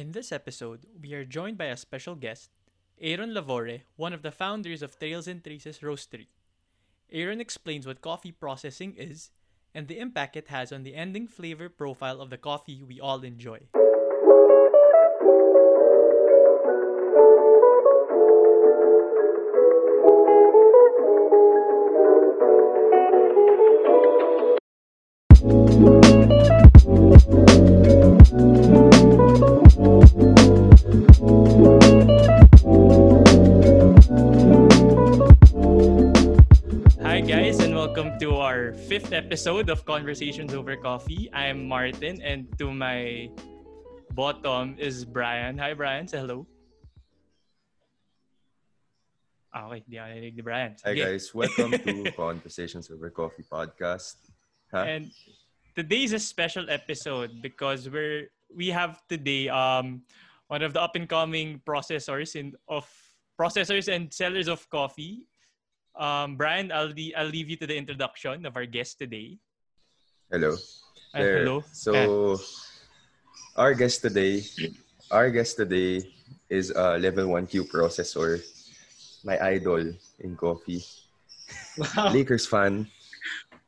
In this episode, we are joined by a special guest, Aaron Lavore, one of the founders of Trails and Traces Roastery. Aaron explains what coffee processing is and the impact it has on the ending flavor profile of the coffee we all enjoy. Episode of Conversations Over Coffee. I'm Martin, and to my bottom is Brian. Hi, Brian. Say hello. Ah, okay, di ako narinig ni Brian. Hi guys, welcome to Conversations Over Coffee podcast. Ha? And today's a special episode because we're we have today um one of the up and coming processors in of processors and sellers of coffee. Um, Brian, I'll le- I'll leave you to the introduction of our guest today. Hello. There. hello. So, our guest today, our guest today is a level 1 Q processor. My idol in coffee. Wow. Lakers fan,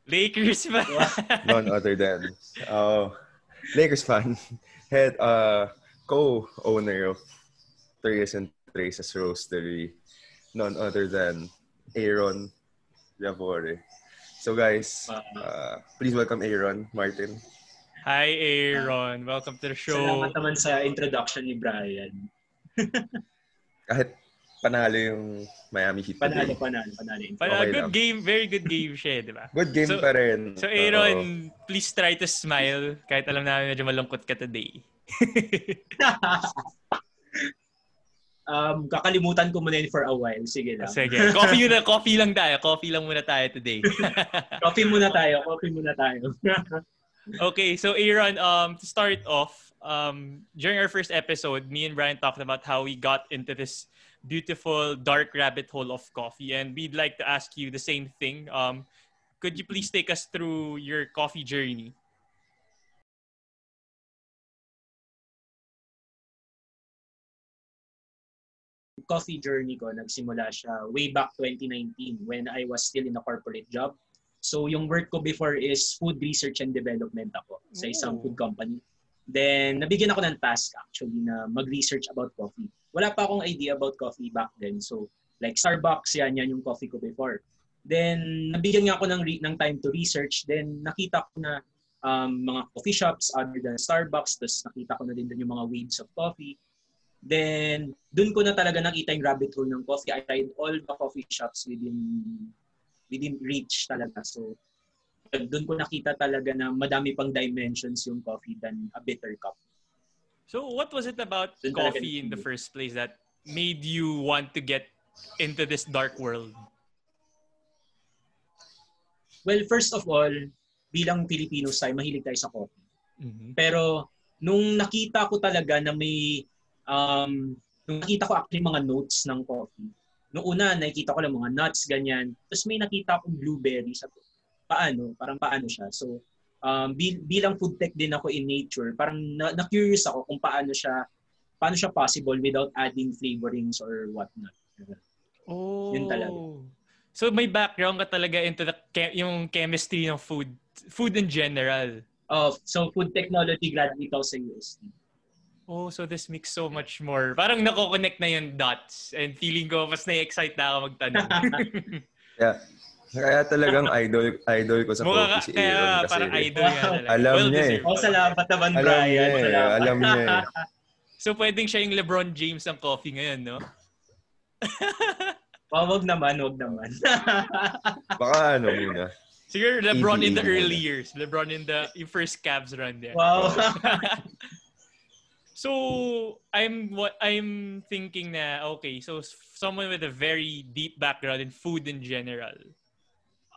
Lakers fan. none other than uh, Lakers fan, head uh, co-owner of Trace and Traces Roastery, none other than Aaron Lavore. So guys, uh, please welcome Aaron Martin. Hi, Aaron. Welcome to the show. Salamat naman sa introduction ni Brian. Kahit panalo yung Miami Heat Panalo, panalo, panalo. Uh, Okay good lang. game. Very good game siya, di ba? Good game So- pa rin. So, Aaron, please try to smile kahit alam namin medyo malungkot ka today. um, kakalimutan ko muna yun for a while. Sige lang. Sige. Coffee muna, coffee lang tayo. Coffee lang muna tayo today. coffee muna tayo. Coffee muna tayo. okay, so Aaron, um, to start off, um, during our first episode, me and Brian talked about how we got into this beautiful dark rabbit hole of coffee, and we'd like to ask you the same thing. Um, could you please take us through your coffee journey? Coffee journey ko, nagsimula siya way back 2019 when I was still in a corporate job. So yung work ko before is food research and development ako sa isang food company. Then nabigyan ako ng task actually na mag-research about coffee. Wala pa akong idea about coffee back then. So like Starbucks yan, yan yung coffee ko before. Then nabigyan nga ako ng, re- ng time to research. Then nakita ko na um, mga coffee shops other than Starbucks. Tapos nakita ko na din yung mga waves of coffee. Then, dun ko na talaga nakita yung rabbit hole ng coffee. I tried all the coffee shops within within reach talaga. So, dun ko nakita talaga na madami pang dimensions yung coffee than a bitter cup. So, what was it about Dun talaga coffee in the first place that made you want to get into this dark world? Well, first of all, bilang Filipinos tayo, mahilig tayo sa coffee. Mhm. Pero, nung nakita ko talaga na may, um, nung nakita ko actually mga notes ng coffee, nung una, nakikita ko lang mga nuts, ganyan. Tapos may nakita akong blueberry sa paano, parang paano siya. So, um, bil- bilang food tech din ako in nature, parang na- na-curious ako kung paano siya, paano siya possible without adding flavorings or whatnot. Oh. Yun talaga. So may background ka talaga into the che- yung chemistry ng food, food in general. Oh, so food technology graduate ako sa UST. Oh, so this makes so much more. Parang nako-connect na yung dots and feeling ko mas na-excite na ako magtanong. Yeah. Kaya talagang idol idol ko sa Mukha ka, coffee si kaya Aaron kasi parang idol nga talaga. Alam niya eh. Oh, salamat naman, alam Brian. niya eh. Salamat. Alam niya eh. So pwedeng siya yung LeBron James ng coffee ngayon, no? Oh, wag naman, wag naman. Baka ano muna. Siguro LeBron in the early years. LeBron in the first Cavs run there. wow. So I'm what I'm thinking na okay, so someone with a very deep background in food in general.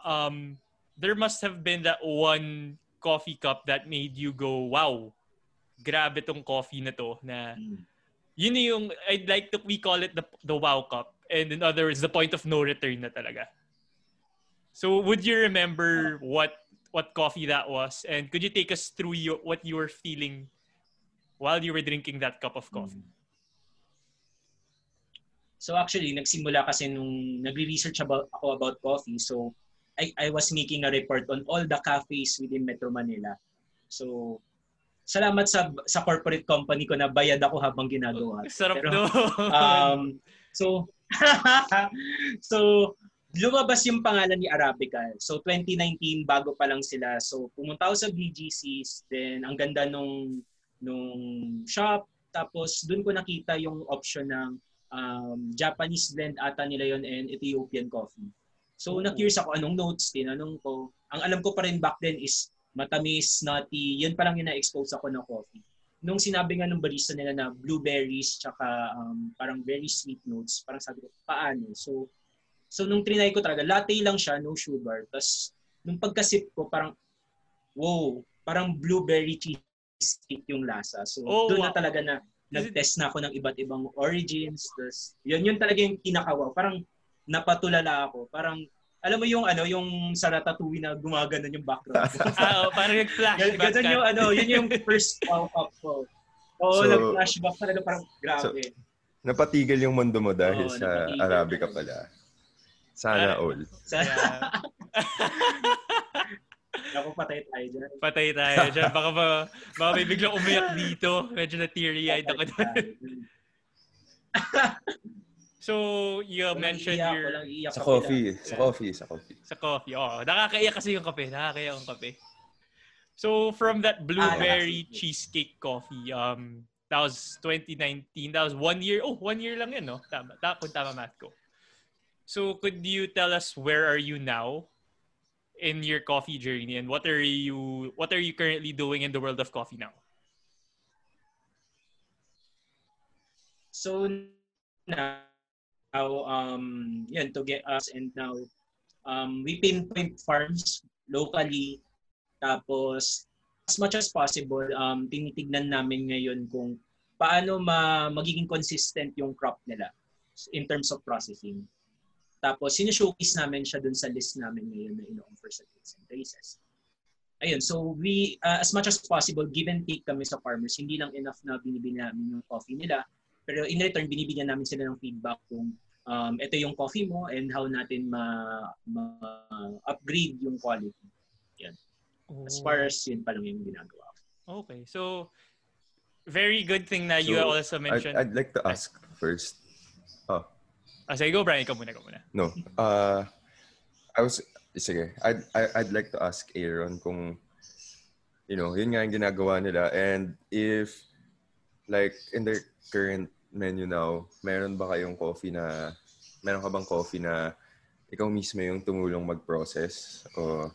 Um there must have been that one coffee cup that made you go, wow, grabe tong coffee na to na yun na yung I'd like to we call it the the wow cup and in other words the point of no return na talaga. So would you remember what what coffee that was and could you take us through your, what you were feeling while you were drinking that cup of coffee? So actually, nagsimula kasi nung nagre-research about, ako about coffee. So I, I was making a report on all the cafes within Metro Manila. So salamat sa sa corporate company ko na bayad ako habang ginagawa. Sarap Pero, no. um, so so lumabas yung pangalan ni Arabica. So 2019 bago pa lang sila. So pumunta ako sa BGCs, then ang ganda nung nung shop tapos doon ko nakita yung option ng um, Japanese blend ata nila yon and Ethiopian coffee. So, Oh. na-curious ako anong notes, tinanong ko. Ang alam ko pa rin back then is matamis, nutty, yun pa lang yung na-expose ako ng coffee. Nung sinabi nga ng barista nila na blueberries, tsaka um, parang very sweet notes, parang sabi ko, paano? So, so nung trinay ko talaga, latte lang siya, no sugar. Tapos, nung pagkasip ko, parang, wow, parang blueberry cheesecake yung lasa. So, Oh, doon wow. na talaga na nag-test na ako ng iba't ibang origins. Tapos, yun, yun talaga yung pinakawaw. Parang napatulala ako. Parang, alam mo yung ano, yung sa Ratatouille na gumagano yung background. ah, oh, parang nag-flashback Ganun yung ano, yun yung first wow up ko. Oo, So- nag-flashback talaga parang grabe. Napatigil yung mundo mo dahil Oo, sa napatigil. Arabica pala. Sana all. Sa, Yeah. ako patay tayo dyan. Patay tayo dyan. Baka, ba, baka may biglang umiyak dito. Medyo na teary-eyed ako. Tayo. So, you Walang mentioned iyak, your... iyak Sa coffee. Sa coffee. Sa coffee. Sa coffee. Oo. Nakakaiyak kasi yung kape. Nakakaiyak yung kape. So, from that Ah, blueberry nakakaiyak. cheesecake coffee, um, that was 2019. That was one year. Oh, one year lang yun, no? Tama. Ta kung tama math ko. So, could you tell us where are you now in your coffee journey and what are you what are you currently doing in the world of coffee now? So now, um, yun, to get us and now, um, we pinpoint farms locally. Tapos, as much as possible, um, tinitignan namin ngayon kung paano ma magiging consistent yung crop nila in terms of processing. Tapos, sinishowcase namin siya dun sa list namin ngayon na ino-offer sa Trails and Traces. Ayun, so we, uh, as much as possible, give and take kami sa farmers. Hindi lang enough na binibili namin yung coffee nila. Pero in return, binibigyan namin sila ng feedback kung um, ito yung coffee mo and how natin ma, ma-upgrade yung quality. As far as yun pa lang yung ginagawa. ko. Okay. So, very good thing na you So, also I'd, mentioned. I'd like to ask first. Oh, Ah, sige, go Brian. Ikaw muna, ikaw muna. no. Uh, I was, sige, I'd, I- I'd like to ask Aaron kung, you know, yun nga yung ginagawa nila. And if, like, in their current menu now, meron ba kayong coffee na, meron ka bang coffee na ikaw mismo yung tumulong mag-process? O,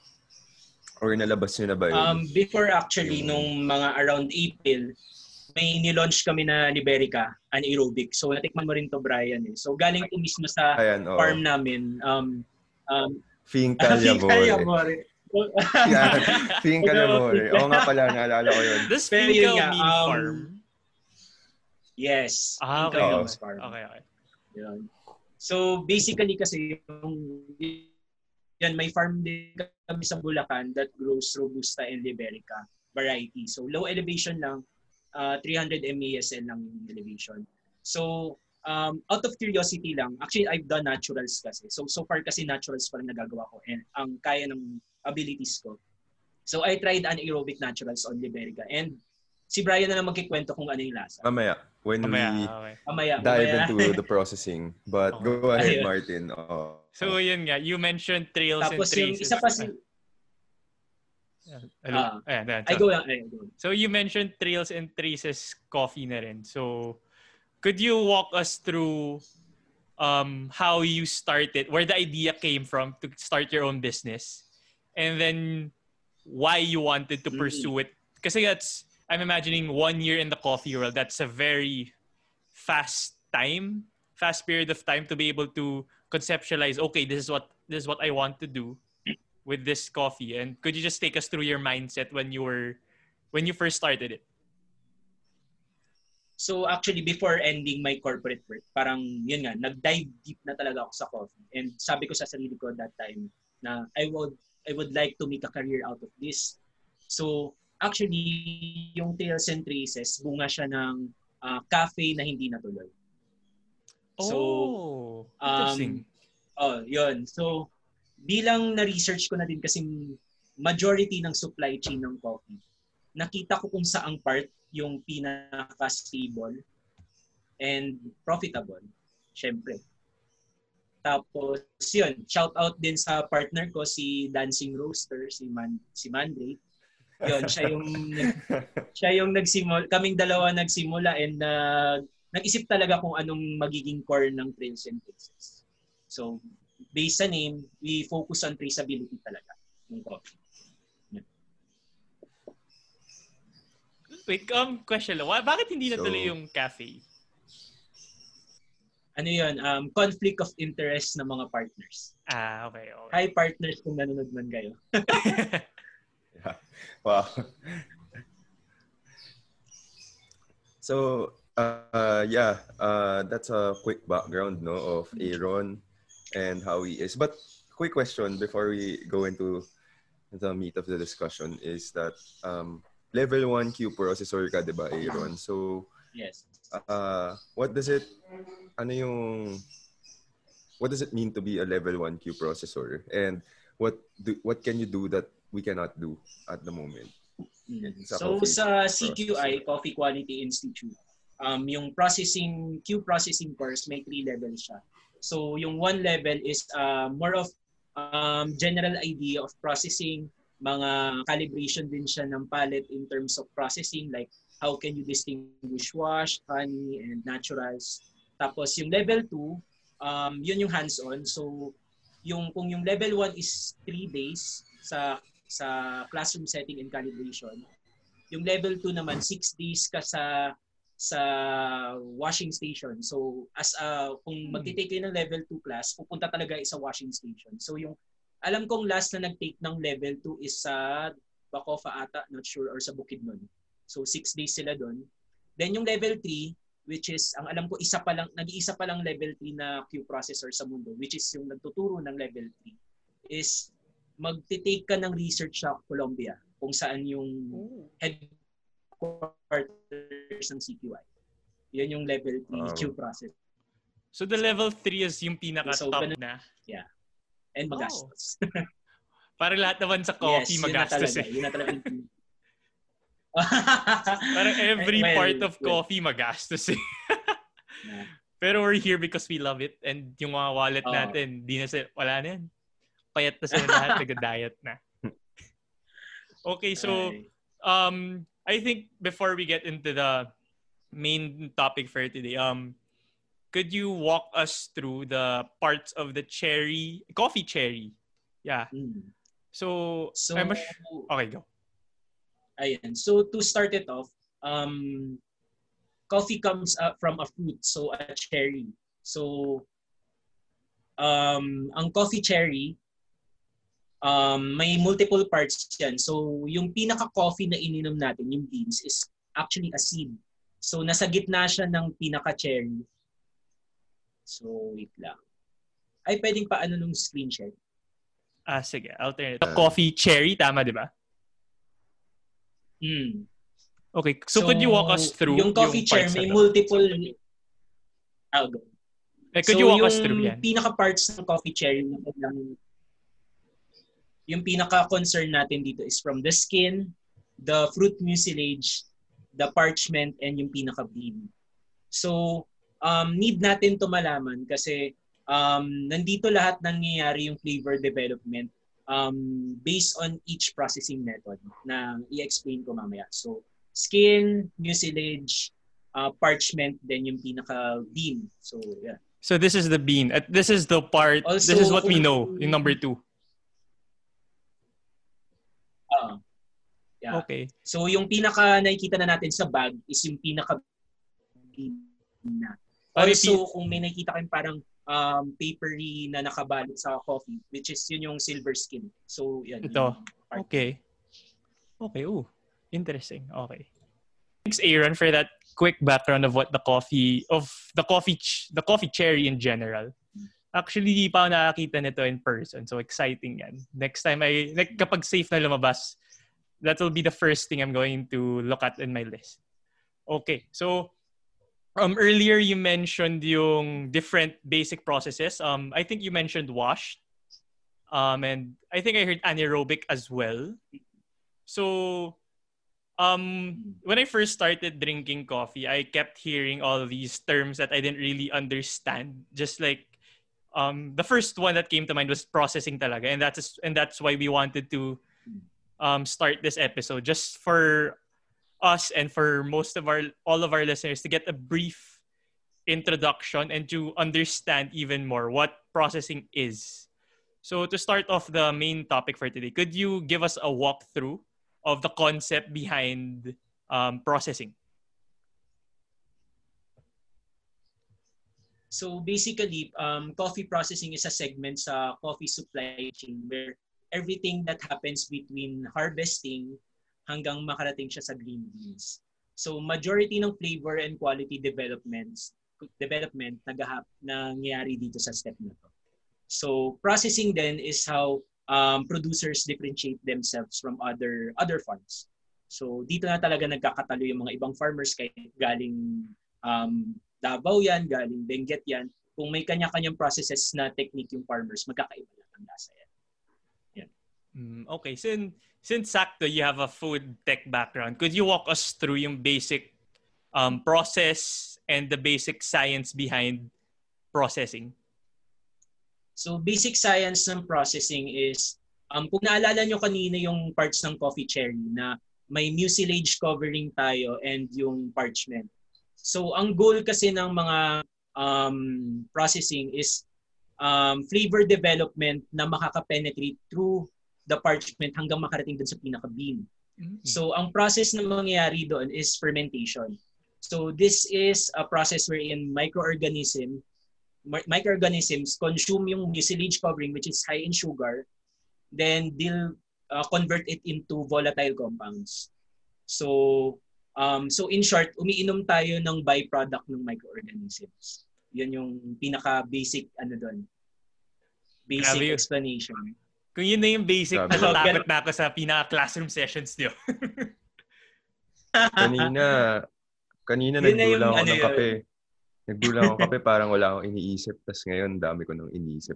or nalabas nyo na ba yun? Um, before actually, Yung- nung mga around April, may nilaunch kami na Liberica, anaerobic. So, natikman mo rin to, Brian. Eh. So, galing to mismo sa Ayan, farm namin. Um, um, Finca. Yan. Finca Liamore. Oo nga pala, naalala ko yun. Pero Finca mean um, farm? Yes. Ah, okay. Liamore's farm. Okay, okay. Yun. So basically kasi yung yan may farm din kami sa Bulacan that grows robusta and liberica variety. So low elevation lang, uh, 300 MASL lang yung elevation. So um, out of curiosity lang, actually I've done naturals kasi. So so far kasi naturals pa rin nagagawa ko and ang kaya ng abilities ko. So I tried anaerobic naturals on liberica and si Brian na lang magkikwento kung ano yung lasa. Mamaya, when Mamaya, we okay. Mamaya, dive mamaya. into the processing. But Okay. go ahead, Ayun. Martin. Oo. So, yun nga. You mentioned trails Tapos and yung traces. isa pa si... Ah. Ayan, ayan. Ay, So, go lang. Go. so, you mentioned trails and traces coffee na rin. So, could you walk us through um, how you started, where the idea came from to start your own business? And then, why you wanted to Mm. pursue it? Because that's, I'm imagining one year in the coffee world, that's a very fast time, fast period of time to be able to conceptualize, okay, this is what this is what I want to do with this coffee. And could you just take us through your mindset when you were when you first started it? So actually, before ending my corporate work, parang yun nga, nag-dive deep na talaga ako sa coffee. And sabi ko sa sarili ko that time na I would I would like to make a career out of this. So actually, yung Tales and Traces, bunga siya ng uh, cafe na hindi natuloy. So, oh, interesting. Um, oh, yun. So, bilang na-research ko na din kasi majority ng supply chain ng coffee, nakita ko kung saang part yung pinaka-stable and profitable. Syempre. Tapos, yun, shout out din sa partner ko, si Dancing Roaster, si, Man, si Mandrake. Yun, siya yung, siya yung nagsimula, kaming dalawa nagsimula and uh, nag-isip talaga kung anong magiging core ng Prince and Princess. So, based sa name, we focus on traceability talaga ng coffee. Wait, um, question lang. Bakit hindi natuloy so, yung cafe? ano yun, um, conflict of interest ng mga partners. Ah, okay. okay. Hi partners kung nanonood man kayo. yeah. Wow. so, uh, yeah, uh, that's a quick background no, of Aaron and how he is. But quick question before we go into the meat of the discussion is that um, level 1 Q processor ka, di ba, Aaron? So, yes. Uh, what does it ano yung what does it mean to be a level 1 Q processor and what do, what can you do that we cannot do at the moment? Mm. Sa so sa CQI, Coffee Quality Institute, um, yung processing, Q processing course, may three levels siya. So yung one level is uh, more of um, general idea of processing, mga calibration din siya ng palette in terms of processing, like how can you distinguish wash, honey, and naturals. Tapos yung level 2, um, yun yung hands-on. So yung kung yung level 1 is 3 days sa sa classroom setting and calibration, yung level 2 naman 6 days ka sa sa washing station. So as a kung hmm. magti-take kayo ng level 2 class, pupunta talaga sa washing station. So yung alam kong last na nag-take ng level 2 is sa Bacofa ata, not sure, or sa Bukidnon. So 6 days sila doon. Then yung level 3, which is ang alam ko isa pa lang nag-iisa pa lang level 3 na Q processor sa mundo which is yung nagtuturo ng level 3 is magte-take ka ng research sa Colombia kung saan yung oh. Headquarters ng CQI. Yan yung level 3 oh. Q processor. So the level 3 is yung pinaka so, top na. Yeah. And magastos. Oh. Para lahat naman sa coffee yes, magastos yun na talaga, eh. Yun na talaga Parang every well, part of coffee magastos eh. Pero we're here because we love it and yung mga wallet oh. natin, di na sila, wala na yan. Payat na sila lahat, nag-diet na. Okay, so um, I think before we get into the main topic for today, um, could you walk us through the parts of the cherry, coffee cherry? Yeah. Mm. So, so I'm a, okay, go. Ayan. So to start it off, um, coffee comes up from a fruit, so a cherry. So um, ang coffee cherry, um, may multiple parts yan. So yung pinaka-coffee na ininom natin, yung beans, is actually a seed. So nasa gitna siya ng pinaka-cherry. So wait lang. Ay, pwedeng pa ano nung screen share? Ah, sige. Alternate. Uh, coffee cherry, tama di ba? Mm. Okay, so, so could you walk us through yung coffee yung chair may multiple oh, eh, could so, you walk us through yan? pinaka parts ng coffee chair yung lang yung pinaka concern natin dito is from the skin, the fruit mucilage, the parchment and yung pinaka bean. So um need natin to malaman kasi um nandito lahat nangyayari yung flavor development um, based on each processing method na i-explain ko mamaya. So, skin, mucilage, uh, parchment, then yung pinaka-bean. So, yeah. So this is the bean. This is the part, also, this is what we know, yung number two. Uh, yeah. Okay. So yung pinaka nakikita na natin sa bag is yung pinaka na. Also, kung may nakikita kayong parang um, papery na nakabalot sa coffee, which is yun yung silver skin. So, yan. Ito. Okay. Okay, ooh. Interesting. Okay. Thanks, Aaron, for that quick background of what the coffee, of the coffee, ch- the coffee cherry in general. Actually, di pa ako nakakita nito in person. So, exciting yan. Next time ay, like, kapag safe na lumabas, that will be the first thing I'm going to look at in my list. Okay, so um earlier you mentioned yung different basic processes. Um, I think you mentioned wash, um, and I think I heard anaerobic as well. So, um, when I first started drinking coffee, I kept hearing all these terms that I didn't really understand. Just like um, the first one that came to mind was processing talaga, and that's and that's why we wanted to um, start this episode just for us and for most of our all of our listeners to get a brief introduction and to understand even more what processing is. So to start off the main topic for today, could you give us a walkthrough of the concept behind um, processing? So basically, um, coffee processing is a segment sa coffee supply chain where everything that happens between harvesting hanggang makarating siya sa green beans. So majority ng flavor and quality developments development nagahap nangyayari dito sa step na to. So processing then is how um, producers differentiate themselves from other other farms. So dito na talaga nagkakatalo yung mga ibang farmers kahit galing um, Davao yan, galing Benguet yan. Kung may kanya-kanyang processes na technique yung farmers, magkakaiba lang ang lasa okay, since, since sakto you have a food tech background, could you walk us through yung basic um, process and the basic science behind processing? So basic science ng processing is, um, kung naalala nyo kanina yung parts ng coffee cherry na may mucilage covering tayo and yung parchment. So ang goal kasi ng mga um, processing is um, flavor development na makaka-penetrate through the parchment hanggang makarating dun sa pinaka-bean. Mm-hmm. So ang process na mangyayari doon is fermentation. So this is a process wherein microorganism microorganisms consume yung mucilage covering which is high in sugar then they'll uh, convert it into volatile compounds. So Um, so in short, umiinom tayo ng byproduct ng microorganisms. Yun yung pinaka-basic ano doon. Basic Grabe. explanation. Kung yun na yung basic, Grabe. natatakot na ako sa pinaka-classroom sessions niyo. kanina, kanina nagdulang ako ano ng kape. Nagdulang ako kape, parang wala akong iniisip. Tapos ngayon, dami ko nang iniisip.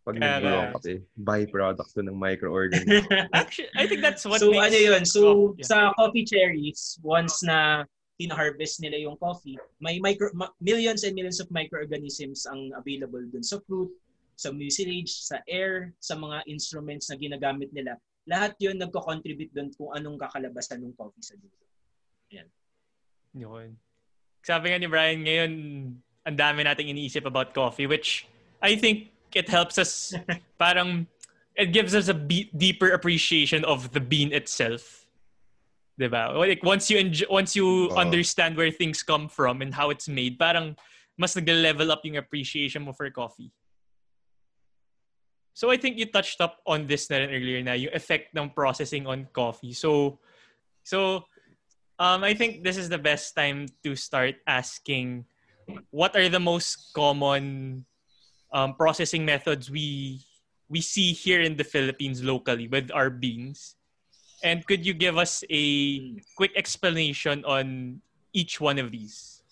Pag uh, nag-grow kape, byproduct to ng microorganism. Actually, I think that's what So makes... ano yun, so yeah. sa coffee cherries, once na pina-harvest nila yung coffee, may micro, ma- millions and millions of microorganisms ang available dun sa fruit, sa mucilage, sa air, sa mga instruments na ginagamit nila. Lahat yun nagko-contribute dun kung anong kakalabasan ng coffee sa dulo. Ayan. Yun. Sabi nga ni Brian, ngayon, ang dami nating iniisip about coffee, which I think it helps us parang it gives us a be- deeper appreciation of the bean itself. Diba? Like once you enjoy, once you uh, understand where things come from and how it's made, parang mas nag-level up yung appreciation mo for coffee. So I think you touched up on this na earlier na yung effect ng processing on coffee. So so um I think this is the best time to start asking what are the most common um, processing methods we we see here in the Philippines locally with our beans. And could you give us a quick explanation on each one of these?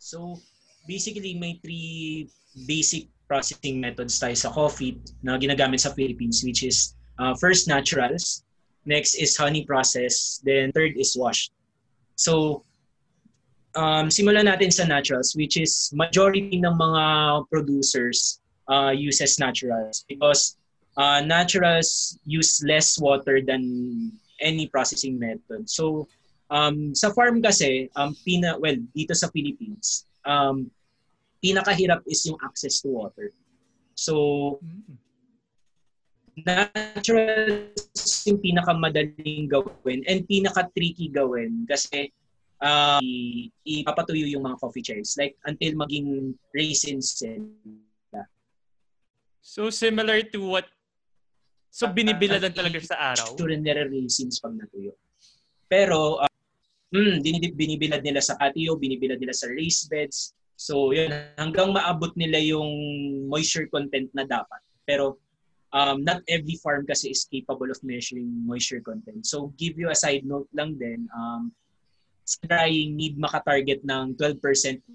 So basically may three basic processing methods tayo sa coffee na ginagamit sa Philippines which is uh, first naturals, next is honey process, then third is washed. So um, simulan natin sa naturals, which is majority ng mga producers uh, uses naturals because uh, naturals use less water than any processing method. So, um, sa farm kasi, um, pina, well, dito sa Philippines, um, pinakahirap is yung access to water. So, natural yung pinakamadaling gawin and pinaka-tricky gawin kasi uh, ipapatuyo yung mga coffee cherries like until maging raisins sila. So similar to what So binibila lang talaga sa araw? Sure nila raisins pag natuyo. Pero uh, mm, binibilad nila sa patio, binibilad nila sa raised beds. So yun, hanggang maabot nila yung moisture content na dapat. Pero um, not every farm kasi is capable of measuring moisture content. So give you a side note lang din, um, sa drying need maka-target ng 12%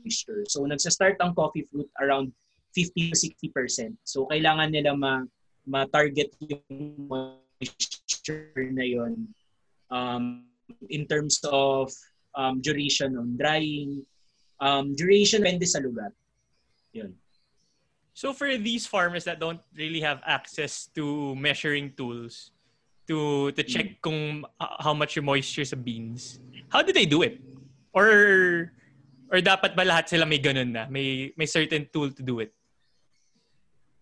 moisture. So nagsa-start ang coffee fruit around 50 to 60%. So kailangan nila ma ma-target yung moisture na yon um, in terms of um, duration on drying. Um, duration depende sa lugar. Yun. So for these farmers that don't really have access to measuring tools to to check mm. kung uh, how much moisture sa beans, how do they do it? Or or dapat ba lahat sila may ganun na? May may certain tool to do it?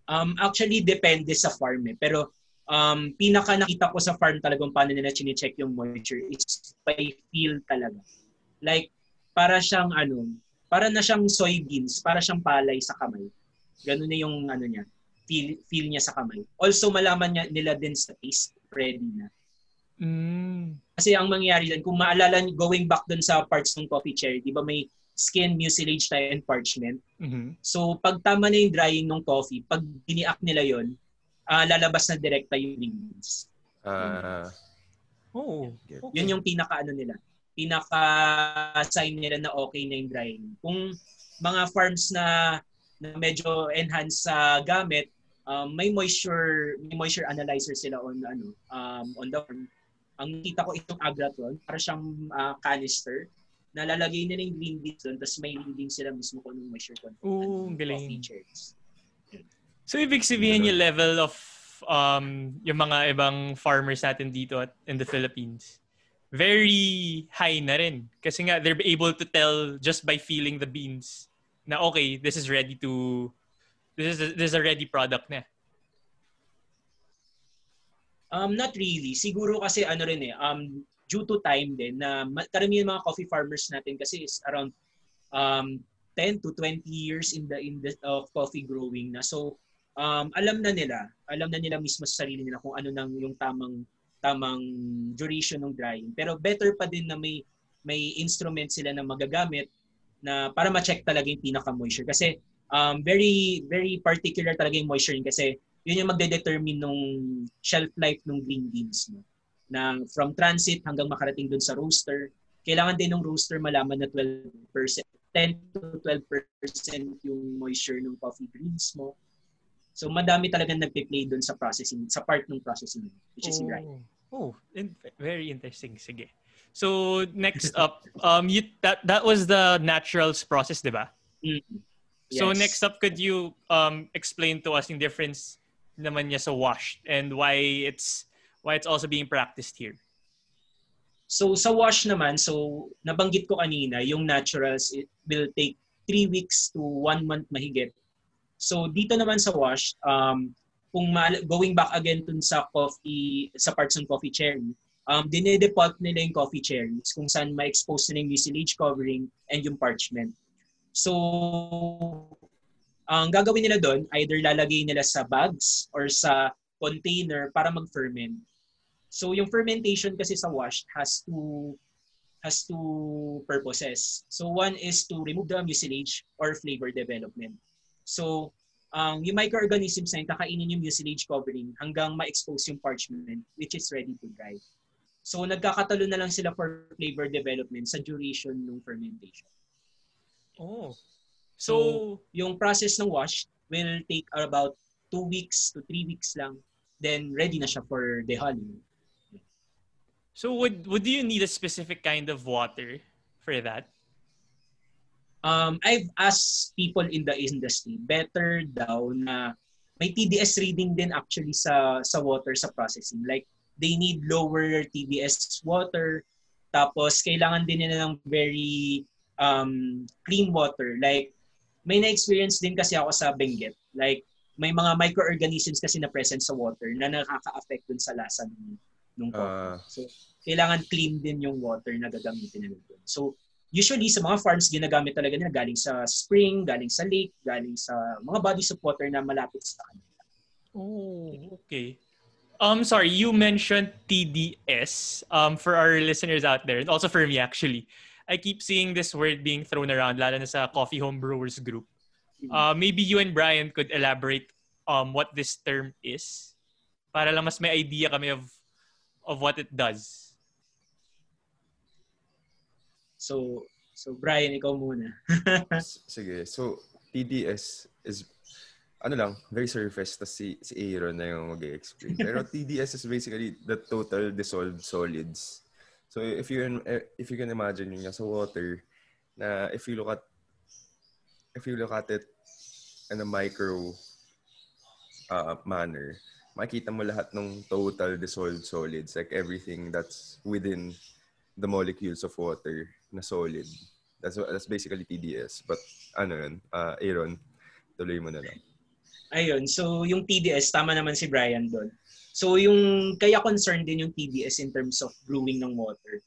Um actually depende sa farm eh. Pero um pinaka nakita ko sa farm talagang paano nila chine-check yung moisture is by feel talaga. Like para siyang ano, para na siyang soybeans, para siyang palay sa kamay Ganun na yung ano niya, feel, feel niya sa kamay. Also, malaman niya, nila din sa taste, ready na. Mm. Kasi ang mangyayari din, kung maalala, going back dun sa parts ng coffee cherry, di ba may skin, mucilage tayo, and parchment. Mm-hmm. So, pag tama na yung drying ng coffee, pag biniak nila yon uh, lalabas na direkta yung beans. Uh, oh, okay. Yun yung pinaka-ano nila. Pinaka-sign nila na okay na yung drying. Kung mga farms na na medyo enhanced sa gamit, um, may moisture may moisture analyzer sila on ano um, on the farm. Ang kita ko itong Agratron, para siyang uh, canister na lalagay nila yung green beans doon tapos may reading sila mismo kung anong moisture content. Oo, galing. Features. So ibig sabihin yung level of um, yung mga ibang farmers natin dito at in the Philippines very high na rin. Kasi nga, they're able to tell just by feeling the beans na okay, this is ready to this is a, this is a ready product na. Um not really. Siguro kasi ano rin eh um due to time din na karamihan mga coffee farmers natin kasi is around um 10 to 20 years in the in the of coffee growing na. So um alam na nila, alam na nila mismo sa sarili nila kung ano nang yung tamang tamang duration ng drying. Pero better pa din na may may instrument sila na magagamit na para ma-check talaga yung pinaka-moisture. Kasi um, very very particular talaga yung moisture kasi yun yung magde-determine nung shelf life ng green beans mo. Na from transit hanggang makarating dun sa roaster, kailangan din ng roaster malaman na 12%, 10 to 12% yung moisture ng coffee beans mo. So madami talaga nagpe-play doon sa processing, sa part ng processing, which is oh. right. Oh, in- very interesting. Sige. So next up, um, you that that was the naturals process, diba? Mm-hmm. Yes. So next up, could you um explain to us the difference naman niya sa washed and why it's why it's also being practiced here? So sa wash naman, so nabanggit ko kanina, yung naturals it will take three weeks to one month mahigit. So dito naman sa wash, um, kung ma- going back again dun sa coffee, sa parts ng coffee cherry, um, dinedepot nila yung coffee cherries kung saan ma-expose nila yung mucilage covering and yung parchment. So, ang gagawin nila doon, either lalagay nila sa bags or sa container para mag-ferment. So, yung fermentation kasi sa wash has two has two purposes. So, one is to remove the mucilage or flavor development. So, um, yung microorganisms na yung kakainin yung mucilage covering hanggang ma-expose yung parchment which is ready to dry. So nagkakatalo na lang sila for flavor development sa duration ng fermentation. Oh. So, so yung process ng wash will take about two weeks to three weeks lang. Then ready na siya for dehulling. So would would you need a specific kind of water for that? Um, I've asked people in the industry, better daw na may TDS reading din actually sa sa water sa processing. Like they need lower TDS water. Tapos, kailangan din nila ng very um, clean water. Like, may na-experience din kasi ako sa Benguet. Like, may mga microorganisms kasi na present sa water na nakaka-affect dun sa lasa ng, ng water. Uh, so, kailangan clean din yung water na gagamitin nila dun. So, usually sa mga farms, ginagamit talaga nila galing sa spring, galing sa lake, galing sa mga bodies of water na malapit sa kanila. Oh, okay. Um, sorry, you mentioned TDS. Um, for our listeners out there, and also for me actually, I keep seeing this word being thrown around, lalo na sa Coffee Home Brewers group. Mm-hmm. Uh, maybe you and Brian could elaborate um what this term is. Para lang mas may idea kami of of what it does. So, so Brian, ikaw muna. Sige. So, TDS is ano lang, very surface, tapos si, si Aaron na yung mag-explain. Pero TDS is basically the total dissolved solids. So if you if you can imagine yun sa water, na if you look at if you look at it in a micro uh, manner, makikita mo lahat ng total dissolved solids, like everything that's within the molecules of water na solid. That's that's basically TDS. But ano yun, uh, Aaron, tuloy mo na lang. Ayun, so yung TDS, tama naman si Brian doon. So yung kaya concerned din yung TDS in terms of brewing ng water.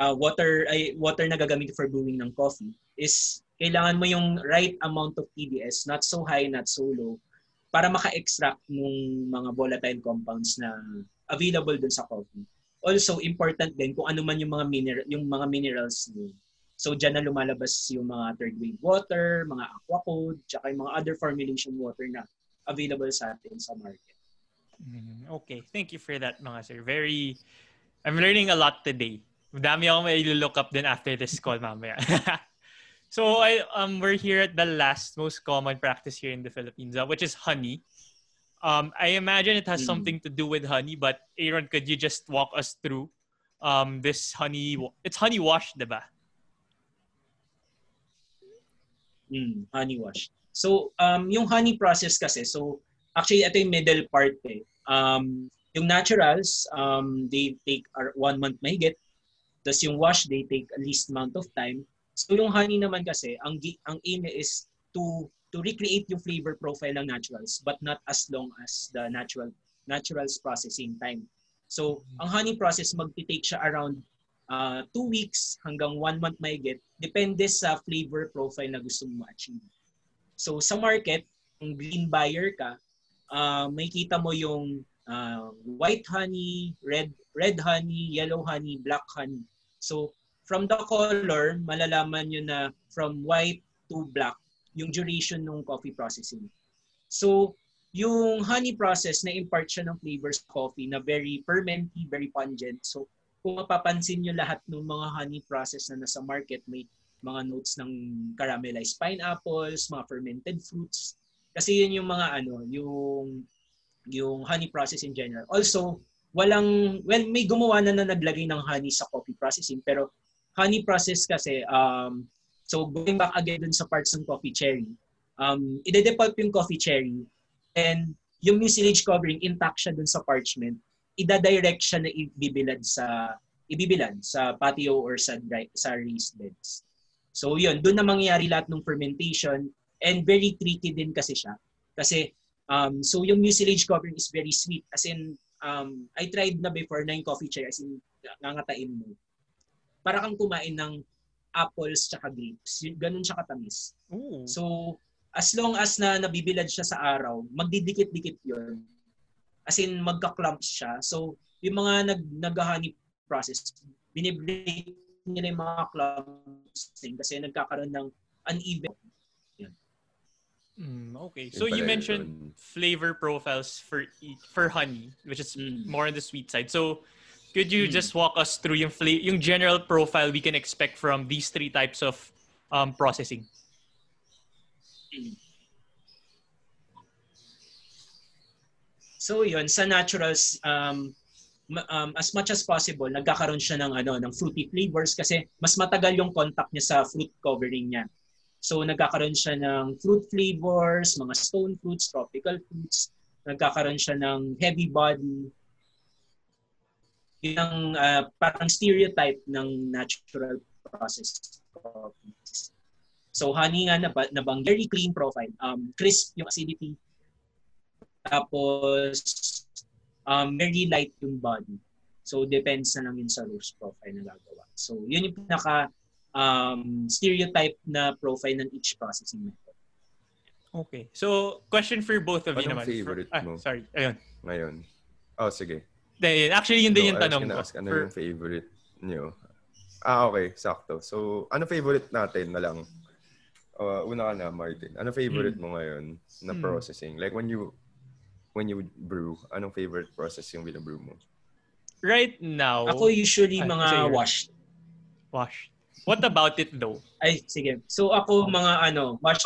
Uh, water ay water na gagamit for brewing ng coffee is kailangan mo yung right amount of TDS, not so high, not so low, para maka-extract ng mga volatile compounds na available dun sa coffee. Also important din kung ano man yung mga mineral yung mga minerals niyo. So dyan na lumalabas yung mga third wave water, mga aqua code, tsaka yung mga other formulation water na available sa atin sa market. Mm, okay. Thank you for that mga sir. Very, I'm learning a lot today. Dami ako may look up din after this call mamaya. so I um we're here at the last most common practice here in the Philippines, uh, which is honey. Um, I imagine it has mm. something to do with honey, but Aaron, could you just walk us through um this honey? It's honey wash, diba? Mm, honey wash. So, um, yung honey process kasi, so actually ito yung middle part eh. Um, yung naturals, um, they take one month mahigit. Tapos yung wash, they take a least amount of time. So yung honey naman kasi, ang, ang aim is to to recreate yung flavor profile ng naturals but not as long as the natural naturals processing time. So, ang honey process magti-take siya around uh, two weeks hanggang one month may get, depende sa flavor profile na gusto mo ma-achieve. So sa market, kung green buyer ka, uh, may kita mo yung uh, white honey, red red honey, yellow honey, black honey. So from the color, malalaman nyo na from white to black yung duration ng coffee processing. So yung honey process na impart siya ng flavors coffee na very fermenty, very pungent. So kung mapapansin nyo lahat ng mga honey process na nasa market, may mga notes ng caramelized pineapples, mga fermented fruits. Kasi yun yung mga ano, yung yung honey process in general. Also, walang when may gumawa na na naglagay ng honey sa coffee processing pero honey process kasi um so going back again dun sa parts ng coffee cherry um ide-depulp yung coffee cherry and yung mucilage covering intact siya dun sa parchment ida-direct siya na ibibilad sa ibibilad sa patio or sa dry, sa raised beds. So yun, doon na mangyayari lahat ng fermentation and very tricky din kasi siya. Kasi um, so yung mucilage covering is very sweet. As in, um, I tried na before na yung coffee chair as in nangatain mo. Para kang kumain ng apples tsaka grapes. Yun, ganun siya katamis. Ooh. So as long as na nabibilad siya sa araw, magdidikit-dikit yun as in magka-clumps siya. So, yung mga nag nag-honey process, binibreak nila yung mga clumps kasi nagkakaroon ng uneven. Mm, okay. So you mentioned flavor profiles for for honey, which is mm. more on the sweet side. So could you mm. just walk us through yung fla- yung general profile we can expect from these three types of um, processing? So yun, sa naturals, um, um, as much as possible, nagkakaroon siya ng, ano, ng fruity flavors kasi mas matagal yung contact niya sa fruit covering niya. So nagkakaroon siya ng fruit flavors, mga stone fruits, tropical fruits, nagkakaroon siya ng heavy body. Yun ang uh, parang stereotype ng natural process coffees. So honey nga na, na bang very clean profile, um, crisp yung acidity, tapos, um, very light yung body. So, depends na lang yun sa roast profile na gagawa. So, yun yung pinaka um, stereotype na profile ng each processing method. Okay. So, question for both of Anong you naman. favorite for, ah, mo? Sorry. Ayun. Ngayon. Oh, sige. Then, actually, yun din no, yung tanong ko. Ask, ano for... yung favorite nyo? Ah, okay. Sakto. So, ano favorite natin na lang? Uh, una ka na, Martin. Ano favorite hmm. mo ngayon na hmm. processing? Like when you when you brew, anong favorite process yung binabrew mo? Right now, Ako usually mga sige. washed. wash. What about it though? Ay, sige. So ako mga ano, wash.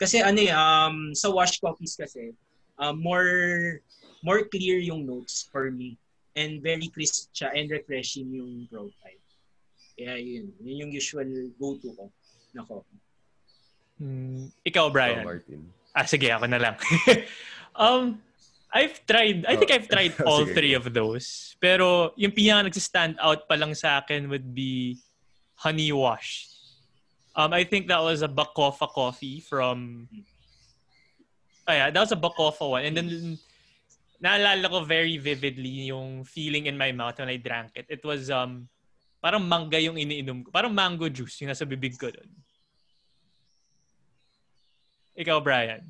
Kasi ano eh, um, sa wash coffees kasi, uh, more more clear yung notes for me. And very crisp siya and refreshing yung profile. Kaya yun. Yun yung usual go-to ko na coffee. Hmm, ikaw, Brian. Oh, Martin. Ah, sige, ako na lang. um, I've tried, I think Oh. I've tried all Sige. three of those. Pero yung pinaka nagsistand out pa lang sa akin would be honey wash. Um, I think that was a Bacofa coffee from... Oh yeah, that was a Bacofa one. And then, naalala ko very vividly yung feeling in my mouth when I drank it. It was, um, parang mangga yung iniinom ko. Parang mango juice yung nasa bibig ko doon. Ikaw, Brian.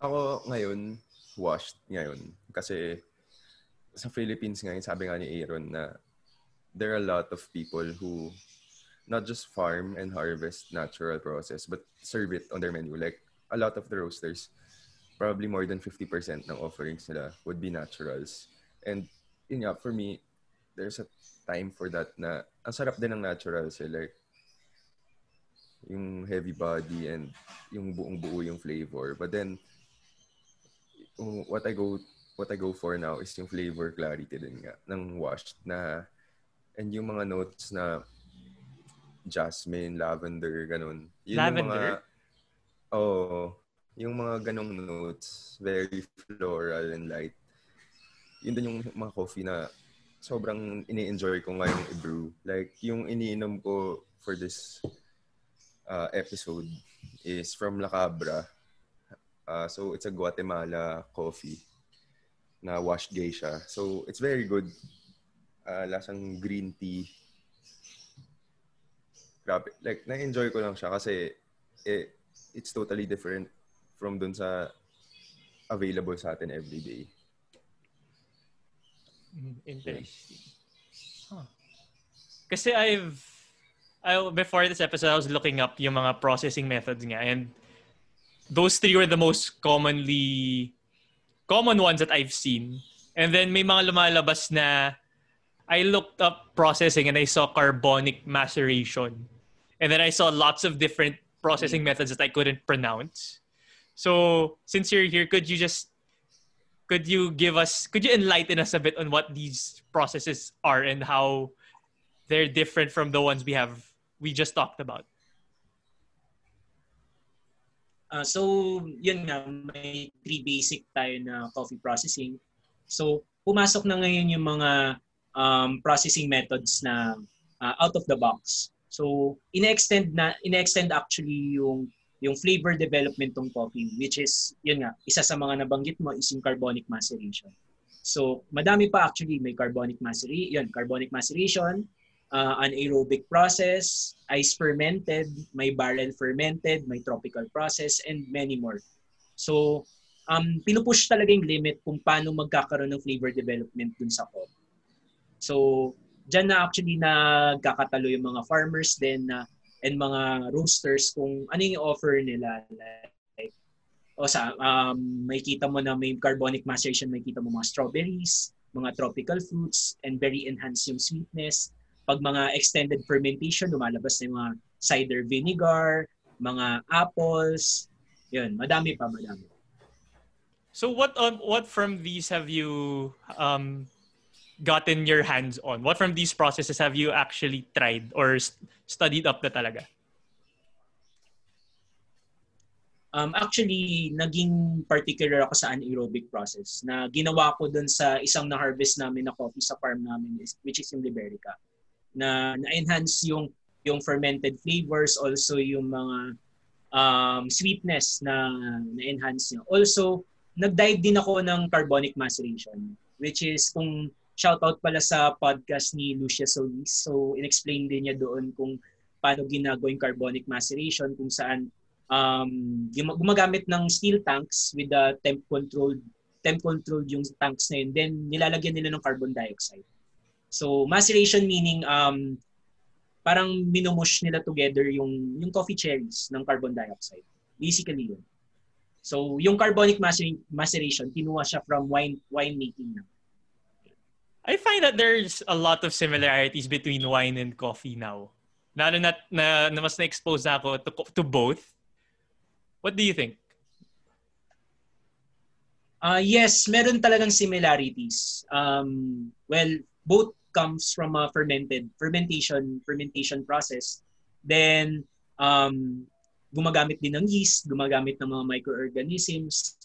Ako ngayon, washed ngayon. Kasi sa Philippines ngayon, sabi nga ni Aaron na there are a lot of people who not just farm and harvest natural process, but serve it on their menu. Like, a lot of the roasters, probably more than 50% ng offerings nila would be naturals. And, yun nga, for me, there's a time for that na ang sarap din ng naturals. Eh. Like, yung heavy body and yung buong buo yung flavor. But then, what I go what I go for now is yung flavor clarity din nga ng washed na and yung mga notes na jasmine, lavender, ganun. Yun Yung Lavender? mga, oh, yung mga ganong notes, very floral and light. Yun din yung mga coffee na sobrang ini-enjoy ko ngayong i-brew. Like, yung iniinom ko for this uh, episode is from La Cabra. Uh, so, it's a Guatemala coffee na washed geisha. So, it's very good. Uh, lasang green tea. Grabe. Like, na-enjoy ko lang siya kasi eh, it's totally different from dun sa available sa atin every day. Mm, Interesting. Huh. Kasi I've I before this episode I was looking up yung mga processing methods nga and those three were the most commonly common ones that I've seen. And then may mga lumalabas na I looked up processing and I saw carbonic maceration. And then I saw lots of different processing methods that I couldn't pronounce. So, since you're here, could you just could you give us could you enlighten us a bit on what these processes are and how they're different from the ones we have we just talked about Ah, so, yun nga, may three basic tayo na coffee processing. So, pumasok na ngayon yung mga um, processing methods na ah, out of the box. So, ina-extend na ina-extend actually yung yung flavor development ng coffee which is yun nga isa sa mga nabanggit mo is yung carbonic maceration. So, madami pa actually may carbonic maceration, yun, carbonic maceration, uh, anaerobic process, ice fermented, may barrel fermented, may tropical process, and many more. So, um, pinupush talaga yung limit kung paano magkakaroon ng flavor development dun sa coffee. So, dyan na actually nagkakatalo yung mga farmers din na and mga roasters kung ano yung offer nila. Like, o sa, um, may kita mo na may carbonic maceration, may kita mo mga strawberries, mga tropical fruits, and very enhanced yung sweetness pag mga extended fermentation, lumalabas na yung mga cider vinegar, mga apples, yun, madami pa, madami. so what um, what from these have you um gotten your hands on what from these processes have you actually tried or st- studied up na talaga Um, actually, naging particular ako sa anaerobic process na ginawa ko dun sa isang na-harvest namin na coffee sa farm namin, which is yung Liberica. Na na-enhance yung yung fermented flavors, also yung mga um, sweetness na na-enhance niya. Also, nag-dive din ako ng carbonic maceration, which is kung shoutout pala sa podcast ni Lucia Solis. So, in-explain din niya doon kung paano ginagawa yung carbonic maceration, kung saan um, gum- gumagamit ng steel tanks with the temp controlled temp controlled yung tanks na yun. Then nilalagyan nila ng carbon dioxide. So maceration meaning um, parang minumush nila together yung yung coffee cherries ng carbon dioxide. Basically yun. So, yung carbonic macer- maceration, kinuha siya from wine wine making na. I find that there's a lot of similarities between wine and coffee now. Lalo na, na, na mas na-expose na ako to, to both. What do you think? Uh, yes, meron talagang similarities. Um, well, both comes from a fermented fermentation fermentation process. Then um, gumagamit din ng yeast, gumagamit ng mga microorganisms.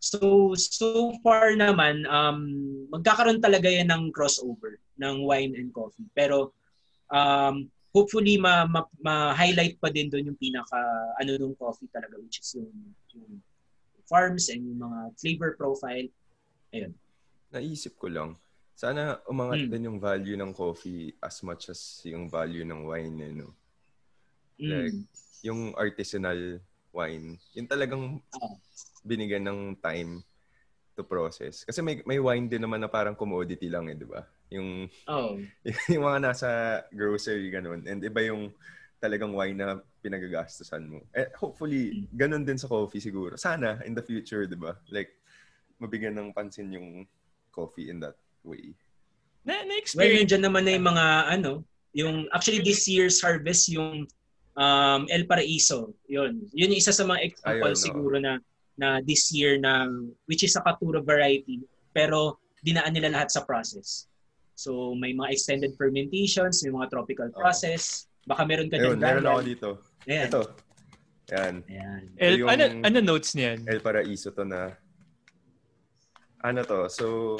So so far naman um, magkakaroon talaga yan ng crossover ng wine and coffee. Pero um, hopefully ma, ma, ma-highlight pa din doon yung pinaka ano nung coffee talaga which is yung, yung farms and yung mga flavor profile. Ayun. Naisip ko lang, sana umangat Mm. din yung value ng coffee as much as yung value ng wine, eh, no? Mm. Like, yung artisanal wine, yun talagang Oo. Binigyan ng time to process. Kasi may may wine din naman na parang commodity lang eh, di ba? Yung, Oh. yung mga nasa grocery, ganun. And iba yung talagang wine na pinagagastusan mo. Eh, hopefully, ganun din sa coffee siguro. Sana, in the future, di ba? Like, mabigyan ng pansin yung coffee in that way. Na, Well, na-experience nandiyan naman na yung mga ano, yung actually this year's harvest yung um, El Paraiso. Yun. Yun yung isa sa mga example Ayun, no. siguro na na this year na which is a Katura variety pero dinaan nila lahat sa process. So may mga extended fermentations, may mga tropical process. Baka meron ka Ayun, dyan, meron ako dito. Ayan. Ito. Yan. Ayan. El, yung- ano, ano notes niyan? El Paraiso to na ano to? So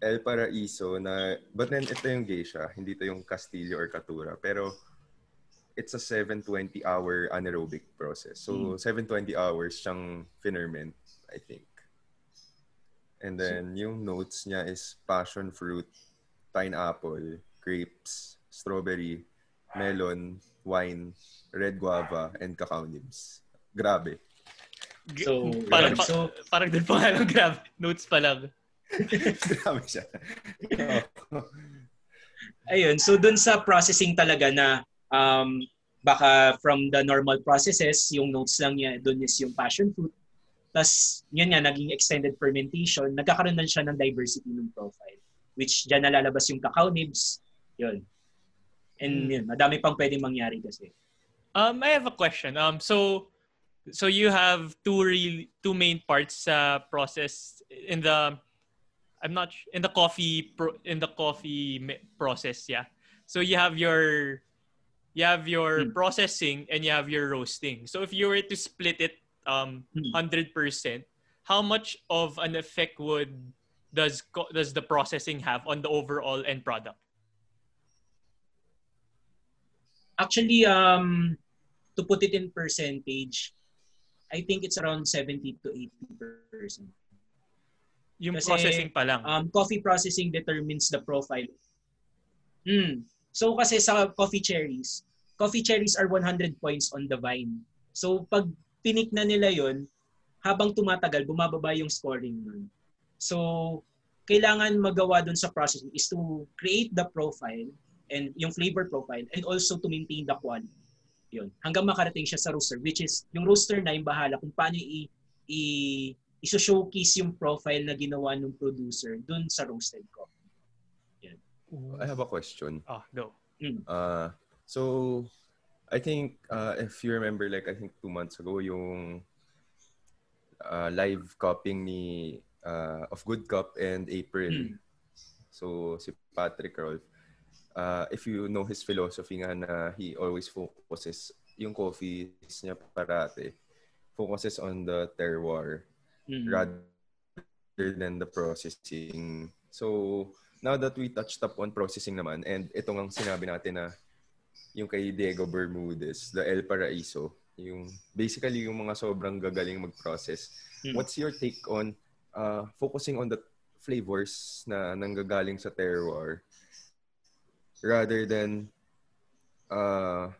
El Paraiso na but then ito yung geisha, hindi to yung Castillo or Catura, pero it's a 720 hour anaerobic process. So 720 hours siyang ferment, I think. And then yung notes niya is passion fruit, pineapple, grapes, strawberry, melon, wine, red guava, and cacao nibs. Grabe. So, parang, pa, so- parang din pa nga lang grab. Notes pa lang. Grabe siya. Ayun, so dun sa processing talaga na um, baka from the normal processes, yung notes lang niya, dun is yung passion fruit. Tapos, yun nga, naging extended fermentation, nagkakaroon na siya ng diversity ng profile. Which, dyan nalalabas yung cacao nibs. Yun. And Hmm. yun, madami pang pwedeng mangyari kasi. Um, I have a question. Um, so, so you have two real, two main parts sa process in the, I'm not in the coffee pro, in the coffee process. Yeah. So you have your, you have your Hmm. processing and you have your roasting. So if you were to split it, um, Hmm. hundred percent, how much of an effect would does does the processing have on the overall end product? Actually, um, to put it in percentage, I think it's around 70 to 80%. Yung Kasi, processing pa lang. um, coffee processing determines the profile. Hmm. So kasi sa coffee cherries, coffee cherries are 100 points on the vine. So pag pinik na nila yon, habang tumatagal, bumababa yung scoring nun. So kailangan magawa dun sa processing is to create the profile and yung flavor profile and also to maintain the quality. Yun. Hanggang makarating siya sa roaster which is yung roaster na yung bahala kung paano i, i iso-showcase yung profile na ginawa ng producer dun sa roasted coffee. I have a question. oh, go. Uh, so, I think, uh, if you remember, like, I think two months ago, yung uh, live copying ni uh, of Good Cup and April. Mm. So, si Patrick Rolf. Uh, if you know his philosophy nga na he always focuses, yung coffee niya parate, focuses on the terroir Mm. rather than the processing. So, now that we touched up on processing naman, and ito nga sinabi natin na yung kay Diego Bermudez, the El Paraiso, yung basically yung mga sobrang gagaling mag-process. Mm. What's your take on uh, focusing on the flavors na nanggagaling sa terroir rather than uh,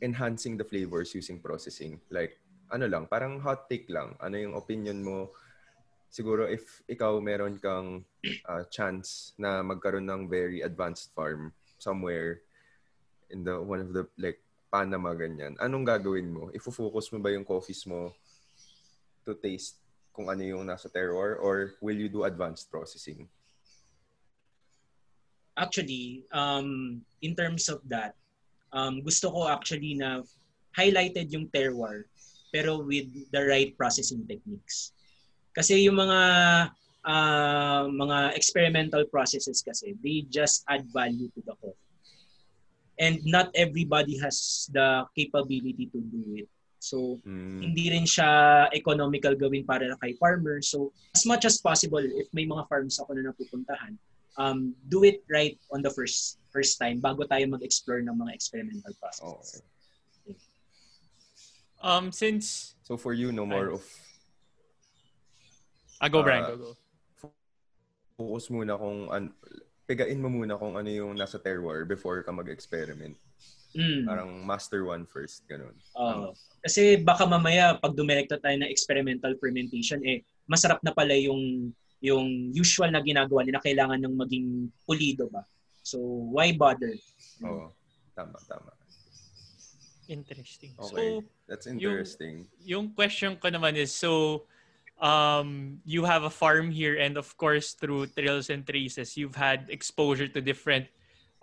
enhancing the flavors using processing? Like, ano lang, parang hot take lang. Ano yung opinion mo? Siguro if ikaw meron kang uh, chance na magkaroon ng very advanced farm somewhere in the one of the like Panama ganyan. Anong gagawin mo? Ifo-focus mo ba yung coffees mo to taste kung ano yung nasa terroir or will you do advanced processing? Actually, um, in terms of that, um, gusto ko actually na highlighted yung terroir pero with the right processing techniques. Kasi yung mga uh, mga experimental processes kasi, they just add value to the coffee. And not everybody has the capability to do it. So, mm. hindi rin siya economical gawin para kay farmer. So, as much as possible, if may mga farms ako na napupuntahan, um, do it right on the first first time bago tayo mag-explore ng mga experimental processes. Okay. Um, since... So, for you, no more of... Ah, go, Brian. Uh, go, go. Focus muna kung... An- pigain mo muna kung ano yung nasa terroir before ka mag-experiment. Mm. Parang master one first, ganun. Uh, kasi baka mamaya pag dumirekta tayo ng experimental fermentation, eh, masarap na pala yung yung usual na ginagawa nila kailangan ng maging pulido ba. So, why bother? Oo. Oh, tama, tama. Interesting. Okay. So, That's interesting. Yung, yung question ko naman is, so, um, you have a farm here and of course through trails and traces you've had exposure to different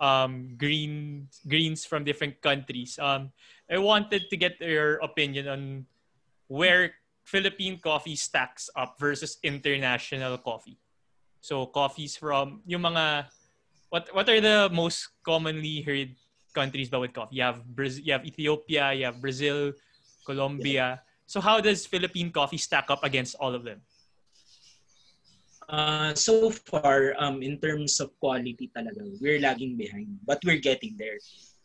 um, green greens from different countries. Um, i wanted to get your opinion on where philippine coffee stacks up versus international coffee. So coffees from yung mga what what are the most commonly heard countries with coffee? You have Brazil, you have ethiopia you have brazil colombia. Yeah So how does Philippine coffee stack up against all of them? Uh, so far, um, in terms of quality talaga, we're lagging behind. But we're getting there.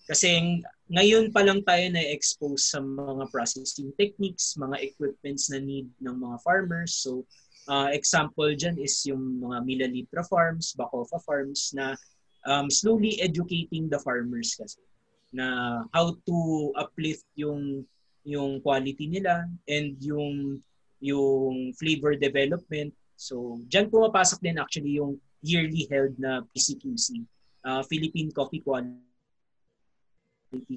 Kasi ngayon pa lang tayo na-expose sa mga processing techniques, mga equipments na need ng mga farmers. So, uh, example dyan is yung mga Milalitra farms, Bacofa farms na um, slowly educating the farmers kasi na how to uplift yung yung quality nila and yung yung flavor development. So, diyan pumapasok din actually yung yearly held na PCQC, uh, Philippine Coffee Quality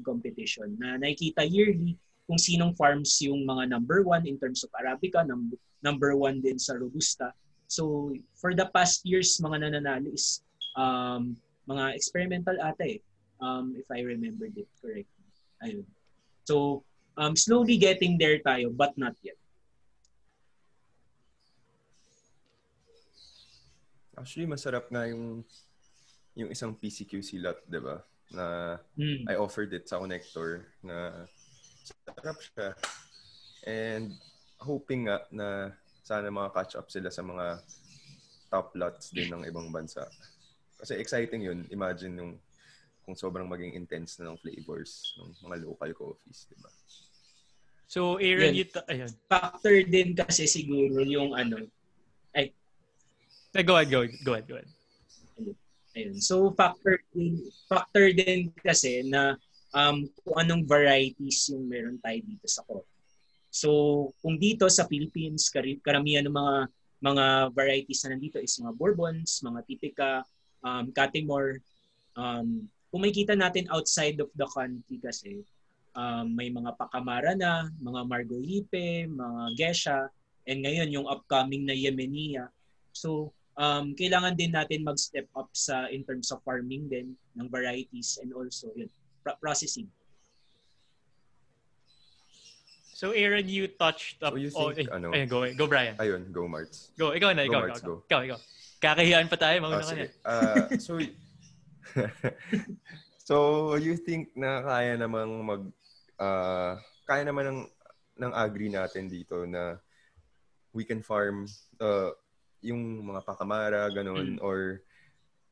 Competition na nakikita yearly kung sinong farms yung mga number one in terms of Arabica, number, number one din sa Robusta. So, for the past years, mga nananalo is um, mga experimental ata eh, um, if I remember it correctly. Ayun. So, um, slowly getting there tayo, but not yet. Actually, masarap nga yung yung isang PCQC lot, di ba? Na mm. I offered it sa connector na sarap siya. And hoping nga na sana mga catch up sila sa mga top lots din ng ibang bansa. Kasi exciting yun. Imagine yung kung sobrang maging intense na ng flavors ng mga local coffees, di ba? So, Aaron, you ta- ayun. Factor din kasi siguro yung ano, ay, ay go ahead, go ahead, go ahead, go ahead. Ayun. So, factor din, factor din kasi na um, kung anong varieties yung meron tayo dito sa coffee. So, kung dito sa Philippines, karamihan ng mga mga varieties na nandito is mga Bourbons, mga Tipika, um, Catimore, um, kung makikita natin outside of the country kasi, um, may mga Pakamara na, mga Margolipe, mga Gesha, and ngayon yung upcoming na Yemenia. So, um, kailangan din natin mag-step up sa in terms of farming din ng varieties and also yun, processing. So Aaron, you touched up. So you think, oh, eh, ano, ayun, go, go Brian. Ayun, go Marts. Go, ikaw na, ikaw, go, Marts, ikaw, go. ikaw, ikaw. Kakahiyaan pa tayo, mauna oh, ka na. Uh, so, so, you think na kaya namang mag uh, kaya naman ng ng agri natin dito na we can farm uh, yung mga pakamara ganun mm. or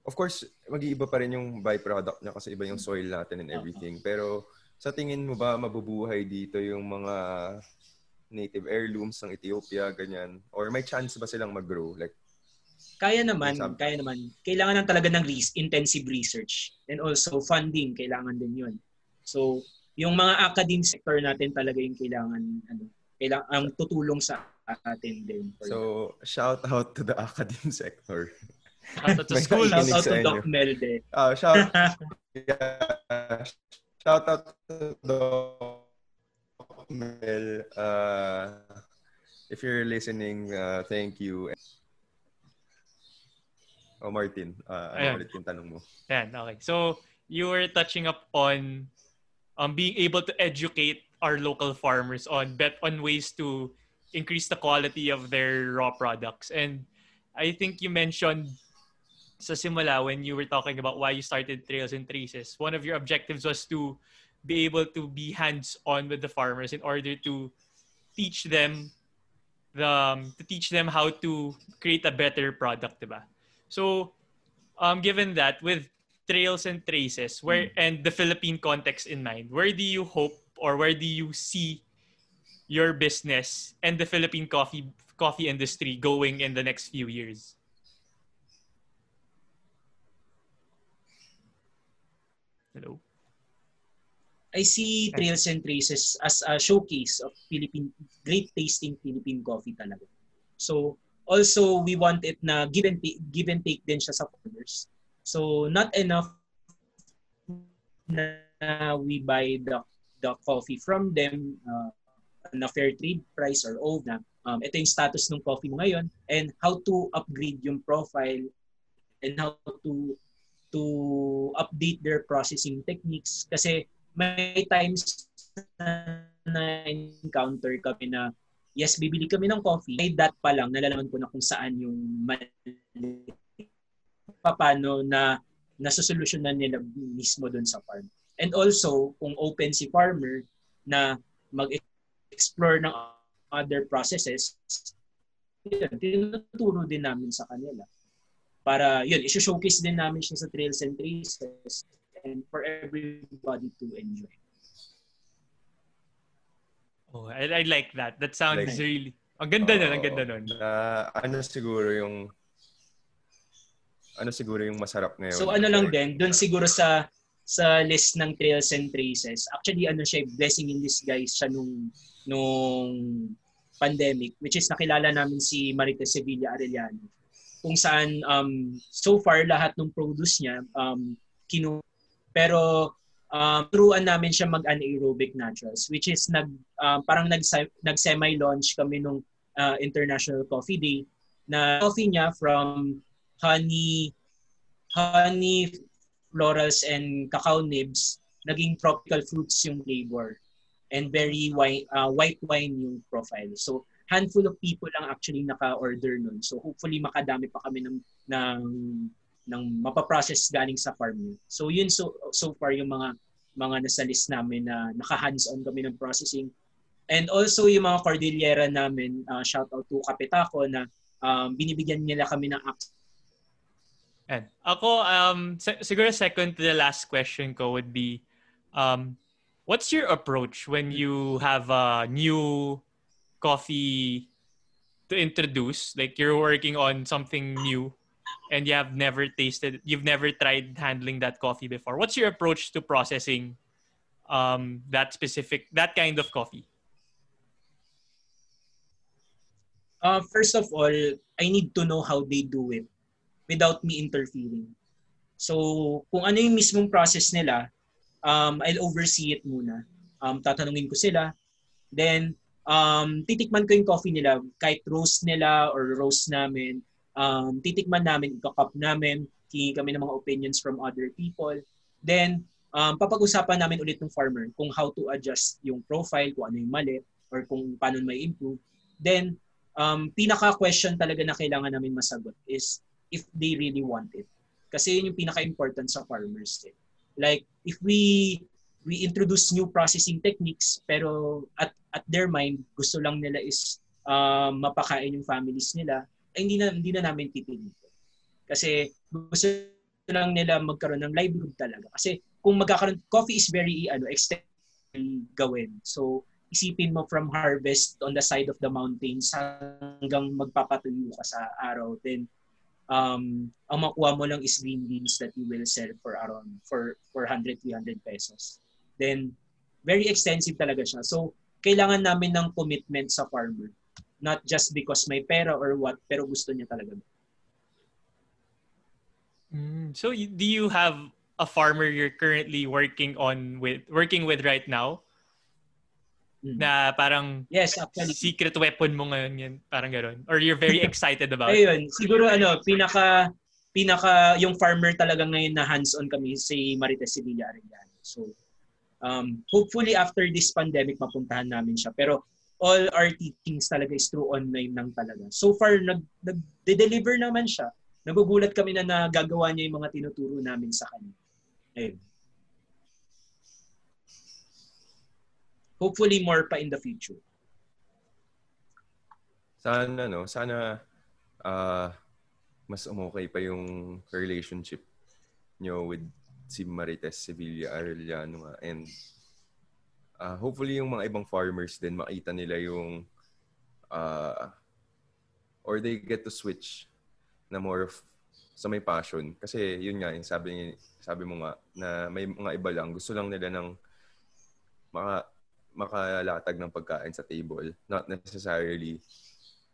of course mag-iiba pa rin yung byproduct niya kasi iba yung soil natin and everything. Pero sa tingin mo ba mabubuhay dito yung mga native heirlooms ng Ethiopia ganyan? Or may chance ba silang mag-grow? Like kaya naman, kaya naman. Kailangan lang talaga ng res- intensive research and also funding, kailangan din 'yun. So, yung mga academic sector natin talaga yung kailangan ano, kailangan ang tutulong sa atin din. So, shout out to the academic sector. Shout out to school. Shout out to Doc Melde. Uh, shout, yeah, shout out to Doc Mel. Uh, If you're listening, uh, thank you. Oh, Martin, uh, ano Ayan. ulit yung tanong mo? Yan, okay. So, you were touching up on um, being able to educate our local farmers on bet on ways to increase the quality of their raw products. And I think you mentioned sa simula when you were talking about why you started Trails and Traces, one of your objectives was to be able to be hands-on with the farmers in order to teach them the um, to teach them how to create a better product, diba? So, um, given that, with trails and traces, where and the Philippine context in mind, where do you hope or where do you see your business and the Philippine coffee coffee industry going in the next few years? Hello. I see Trails and Traces as a showcase of Philippine great tasting Philippine coffee talaga. So also we want it na give and take, give and take din siya sa farmers. So not enough na we buy the the coffee from them uh, na fair trade price or old na um, ito yung status ng coffee mo ngayon and how to upgrade yung profile and how to to update their processing techniques kasi may times na, na encounter kami na yes, bibili kami ng coffee. Ay that pa lang, nalalaman ko na kung saan yung mali. paano na nasusolusyonan nila mismo doon sa farm. And also, kung open si farmer na mag-explore ng other processes, yun, tinuturo din namin sa kanila. Para, yun, isi-showcase din namin siya sa Trails and Traces and for everybody to enjoy. Oh, I, I like that. That sounds Like- really... Ang ganda nun, ang ganda nun. Na, ano siguro yung ano siguro yung masarap ngayon? So ano lang din, doon siguro sa sa list ng Trails and Traces, actually ano siya, blessing in disguise siya nung nung pandemic, which is nakilala namin si Marita Sevilla Arellano. Kung saan um, so far lahat ng produce niya um, kinu pero um, turuan namin siya mag anaerobic naturals which is nag um, parang nag nag semi launch kami nung uh, International Coffee Day na coffee niya from honey honey florals and cacao nibs naging tropical fruits yung flavor and very wine, uh, white wine yung profile. So handful of people lang actually naka-order nun. So hopefully makadami pa kami ng ng ng mapaprocess galing sa farm niya. so yun so so far yung mga mga nasa list namin na naka hands-on kami ng processing and also yung mga Cordillera namin uh, shout out to Kapitako na um, binibigyan nila kami ng access And ako, um, siguro second to the last question ko would be, um, what's your approach when you have a new coffee to introduce? Like you're working on something new and you have never tasted, you've never tried handling that coffee before. What's your approach to processing um, that specific, that kind of coffee? Uh, first of all, I need to know how they do it without me interfering. So, kung ano yung mismong process nila, um, I'll oversee it muna. Um, tatanungin ko sila. Then, um, titikman ko yung coffee nila, kahit roast nila or roast namin. Um, titikman namin, ikakap namin, hingi kami ng mga opinions from other people. Then, um, papag-usapan namin ulit ng farmer kung how to adjust yung profile, kung ano yung mali, or kung paano may improve. Then, um, pinaka-question talaga na kailangan namin masagot is if they really want it. Kasi yun yung pinaka-important sa farmers. Eh. Like, if we we introduce new processing techniques, pero at at their mind, gusto lang nila is um, mapakain yung families nila, ay hindi na, hindi na namin titigil. Kasi gusto lang nila magkaroon ng livelihood talaga. Kasi kung magkakaroon, coffee is very ano, extended gawin. So, isipin mo from harvest on the side of the mountains hanggang magpapatuyo ka sa araw, then um, ang makuha mo lang is green beans that you will sell for around for 400, 300 pesos. Then, very extensive talaga siya. So, kailangan namin ng commitment sa farmer. Not just because may pera or what, pero gusto niya talaga. Mm, so, do you have a farmer you're currently working on with working with right now? Mm. na parang Yes, actually. secret weapon mo ngayon yan, parang gano'n? Or you're very excited about it? Ayun, siguro ano, pinaka pinaka yung farmer talaga ngayon na hands-on kami si Marites Sevilla Arellano. So um, hopefully after this pandemic mapuntahan namin siya. Pero all our teachings talaga is through online lang talaga. So far nag nag-deliver naman siya. Nagugulat kami na nagagawa niya yung mga tinuturo namin sa kanya. Ayun. Hopefully more pa in the future. Sana, no? Sana ah mas umukay pa yung relationship nyo with si Marites Sevilla Arellano nga. And ah, hopefully yung mga ibang farmers din makita nila yung ah, or they get to switch na more of sa may passion. Kasi yun nga, yung sabi, sabi mo nga, na may mga iba lang, gusto lang nila ng maka, makalatag ng pagkain sa table. Not necessarily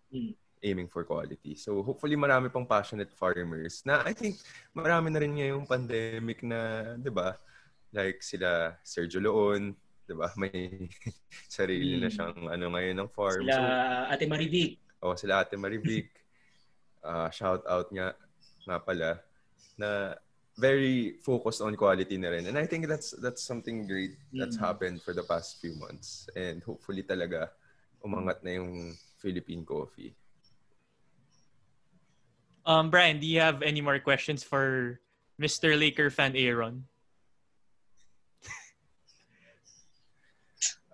Mm. aiming for quality. So hopefully marami pang passionate farmers na I think marami na rin ngayong pandemic na, 'di ba? Like sila Sergio Leon, 'di ba? May sarili na Mm. siyang ano ngayon ng farm. Sila So, Ate Marivic. oh, sila Ate Marivic. Ah, shout out nga nga pala na very focused on quality na rin. And I think that's that's something great that's Mm. happened for the past few months. And hopefully talaga umangat na yung Philippine coffee. Um, Brian, do you have any more questions for Mr. Laker fan Aaron?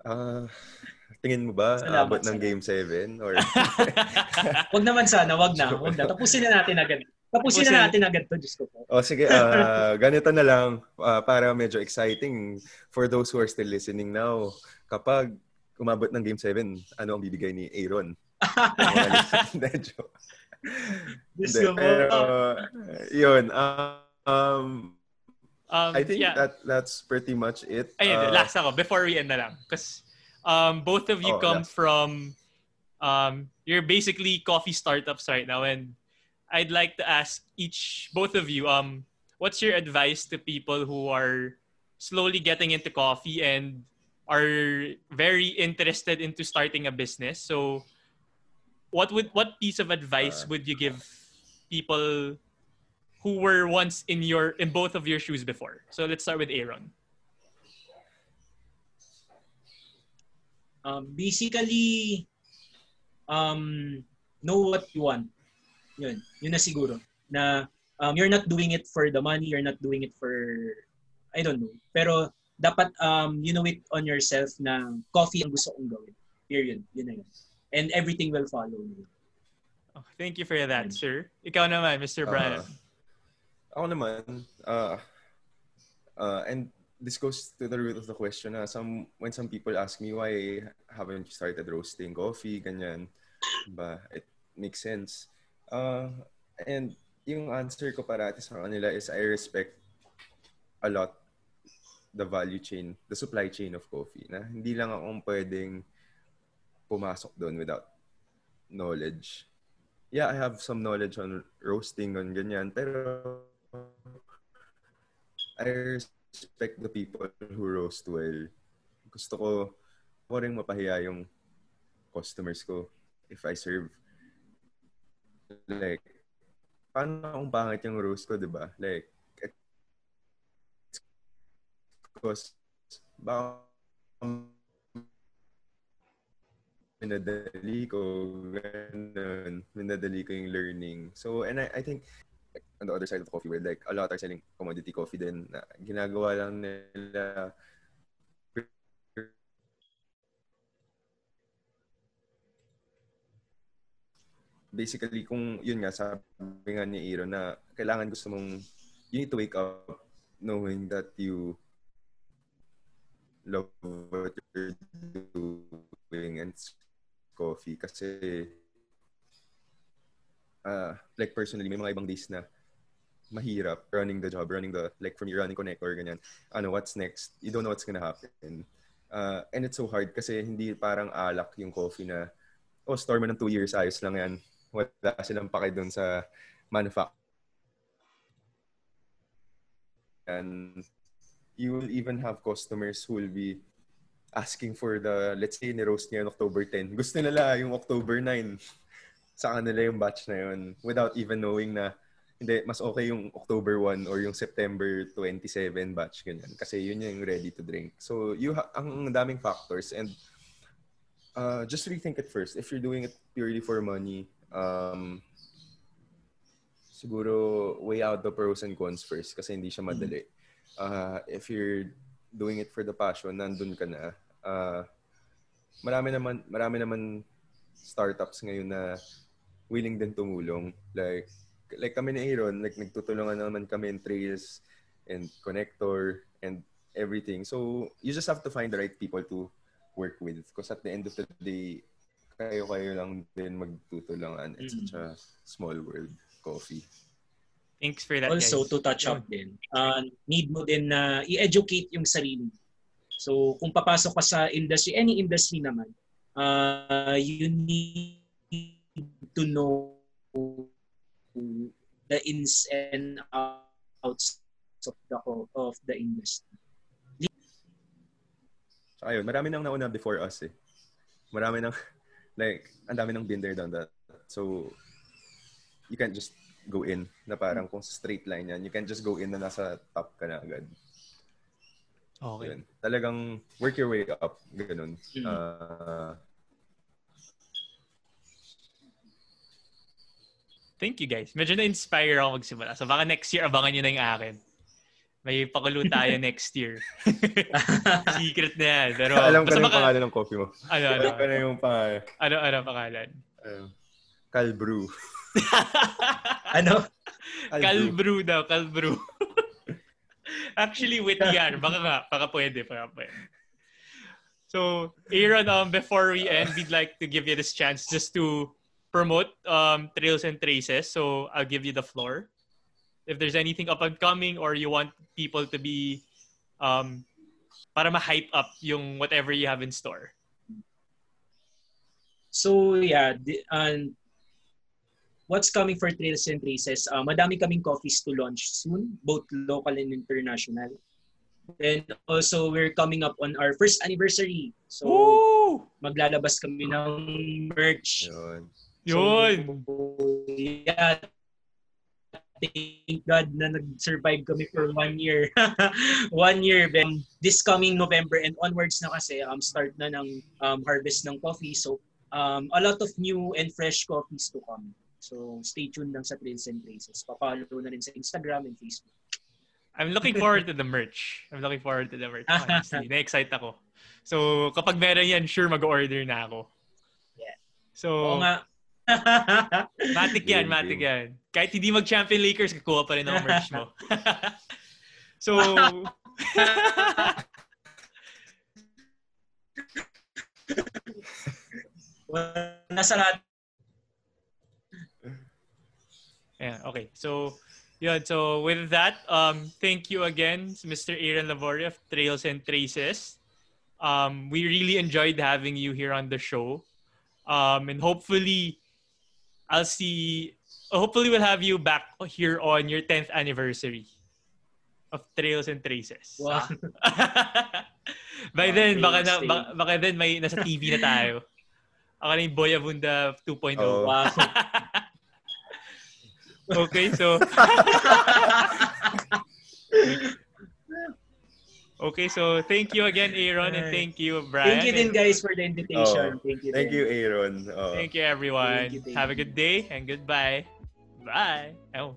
Ah, tingin mo ba Salamat, abot ng game 7 or Wag naman sana, wag na, wag na. Tapusin na natin agad. Tapusin Tapusin. na natin agad to, Diyos ko po. O sige, ah, ganito na lang ah, para medyo exciting for those who are still listening now. Kapag umabot ng game 7, ano ang bibigay ni Aaron? Medyo. Diyos ko po. pero yun. ah, um, Um, I think yeah. that that's pretty much it. Ayun, Ah, last ako, before we end na lang. Because um, both of you Oh, come last. from, um, you're basically coffee startups right now. And I'd like to ask each, both of you, um, what's your advice to people who are slowly getting into coffee and are very interested into starting a business? So what would what piece of advice Uh, would you give people who were once in your in both of your shoes before? So let's start with Aaron. Um, basically, um, know what you want. Yun. Yun na siguro. Na um, you're not doing it for the money, you're not doing it for, I don't know. Pero dapat um, you know it on yourself na coffee ang gusto kong gawin. Period. Yun na yun. And everything will follow. Oh, thank you for that, sir. Ikaw naman, Mr. Brian. Ah, ako naman, uh, uh, and this goes to the root of the question. Na some when some people ask me why haven't you started roasting coffee, ganyan, ba it makes sense. Uh, and yung answer ko parati sa kanila is I respect a lot the value chain, the supply chain of coffee. Na hindi lang akong pwedeng pumasok doon without knowledge. Yeah, I have some knowledge on roasting on ganyan, pero I respect the people who roast well. Gusto ko mo rin mapahiya yung customers ko if I serve. Like, paano kung pangit yung roast ko, di ba? Like, because baka minadali ko, ganun. Minadali ko yung learning. So, and I, I think, on the other side of coffee world, like, a lot are selling commodity coffee din na ginagawa lang nila. Basically, kung yun nga, sabi nga ni Iro na kailangan gusto mong, you need to wake up knowing that you love what you're doing and coffee. Kasi uh, like personally may mga ibang days na mahirap running the job running the like for me running connector ganyan ano what's next? You don't know what's gonna happen. Uh, and it's so hard kasi hindi parang alak yung coffee na oh store mo ng two years ayos lang yan. Wala silang pake doon sa manufacturer and you will even have customers who will be asking for the, let's say, ni-roast niya October 10. Gusto nila yung October 9 sa kanila yung batch na yun without even knowing na hindi, mas okay yung October 1 or yung September 27 batch, ganyan. Kasi yun yung ready to drink. So, you ha- ang daming factors and uh, just rethink it first. If you're doing it purely for money, um, siguro weigh out the pros and cons first kasi hindi siya madali. Uh, if you're doing it for the passion, nandun ka na. Uh, marami naman marami naman startups ngayon na willing din tumulong. Like like kami ni Aaron, like nagtutulungan naman kami in trails and connector and everything. So, you just have to find the right people to work with. Because at the end of the day, kayo-kayo lang din magtutulungan. It's mm-hmm. such a small world, coffee. Thanks for that, Also, guys. to touch up din, uh, need mo din na i-educate yung sarili. So, kung papasok ka sa industry, any industry naman, uh, you need to know the ins and outs of the of the industry. So ayun, marami nang nauna before us eh. Marami nang like ang dami nang been there done that. So you can't just go in na parang kung straight line yan, you can just go in na nasa top ka na agad. Okay. Yun. Talagang work your way up. Ganun. Mm-hmm. Uh, Thank you guys. Medyo na-inspire ako magsimula. So baka next year, abangan nyo na yung akin. May pakulo tayo next year. Secret na yan. Pero, Alam ko na yung baka... pangalan ng coffee mo. Ano, ano? Alam ko na yung pangalan. Ano, ano pangalan? Uh, Calbrew. ano? Calbrew daw, Calbrew. Actually, wait yan. Baka nga, baka pwede, baka pwede. So, Aaron, um, before we end, we'd like to give you this chance just to promote um, Trails and Traces. So I'll give you the floor. If there's anything up and coming or you want people to be um, para ma-hype up yung whatever you have in store. So yeah, the, um, what's coming for Trails and Traces? Uh, madami kaming coffees to launch soon, both local and international. And also, we're coming up on our first anniversary. So, Woo! maglalabas kami ng merch. Yun. Yun. So, yeah. Thank God na nag-survive kami for one year. one year. Then, this coming November and onwards na kasi, um, start na ng um, harvest ng coffee. So, um, a lot of new and fresh coffees to come. So, stay tuned lang sa Trails and Traces. Papalo na rin sa Instagram and Facebook. I'm looking forward to the merch. I'm looking forward to the merch, honestly. Na-excite ako. So, kapag meron yan, sure mag-order na ako. Yeah. So, Oo nga. matik yan, matik yan. Kahit hindi mag-champion Lakers, kakuha pa rin ng merch mo. so, nasa lahat. Yeah, okay. So, yeah, so with that, um, thank you again, Mr. Aaron Lavoria of Trails and Traces. Um, we really enjoyed having you here on the show. Um, and hopefully, I'll see. Hopefully, we'll have you back here on your 10th anniversary of Trails and Traces. Wow. By wow, then, baka, na, baka, baka then may nasa TV na tayo. Ako na yung Boy Abunda 2.0. Oh. Wow. okay, so... Okay, so thank you again, Aaron, and thank you, Brian. Thank you, guys, for the invitation. Oh, thank you. Thank you, Aaron. Oh. Thank you, everyone. Thank you, thank Have a good day and goodbye. Bye. Oh.